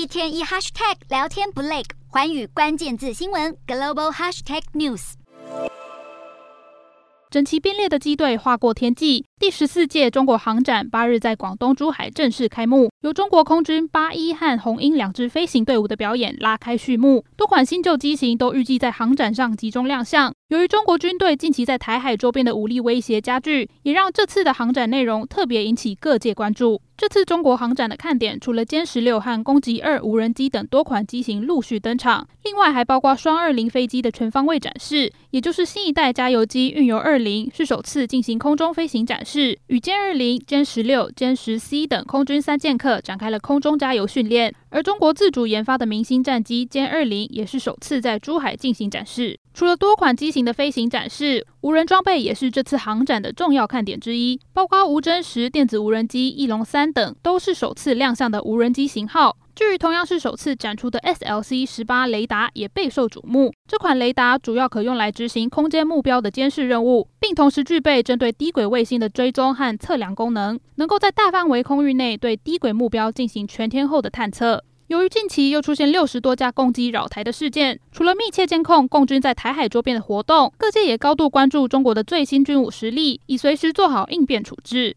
一天一 hashtag 聊天不累，寰宇关键字新闻 global hashtag news。整齐编列的机队划过天际，第十四届中国航展八日在广东珠海正式开幕，由中国空军八一和红鹰两支飞行队伍的表演拉开序幕。多款新旧机型都预计在航展上集中亮相。由于中国军队近期在台海周边的武力威胁加剧，也让这次的航展内容特别引起各界关注。这次中国航展的看点，除了歼十六和攻击二无人机等多款机型陆续登场，另外还包括双二零飞机的全方位展示，也就是新一代加油机运油二零是首次进行空中飞行展示，与歼二零、歼十六、歼十 C 等空军三剑客展开了空中加油训练。而中国自主研发的明星战机歼二零也是首次在珠海进行展示。除了多款机型的飞行展示，无人装备也是这次航展的重要看点之一，包括无侦十电子无人机翼龙三等，都是首次亮相的无人机型号。至于同样是首次展出的 SLC 十八雷达，也备受瞩目。这款雷达主要可用来执行空间目标的监视任务，并同时具备针对低轨卫星的追踪和测量功能，能够在大范围空域内对低轨目标进行全天候的探测。由于近期又出现六十多架共机扰台的事件，除了密切监控共军在台海周边的活动，各界也高度关注中国的最新军武实力，以随时做好应变处置。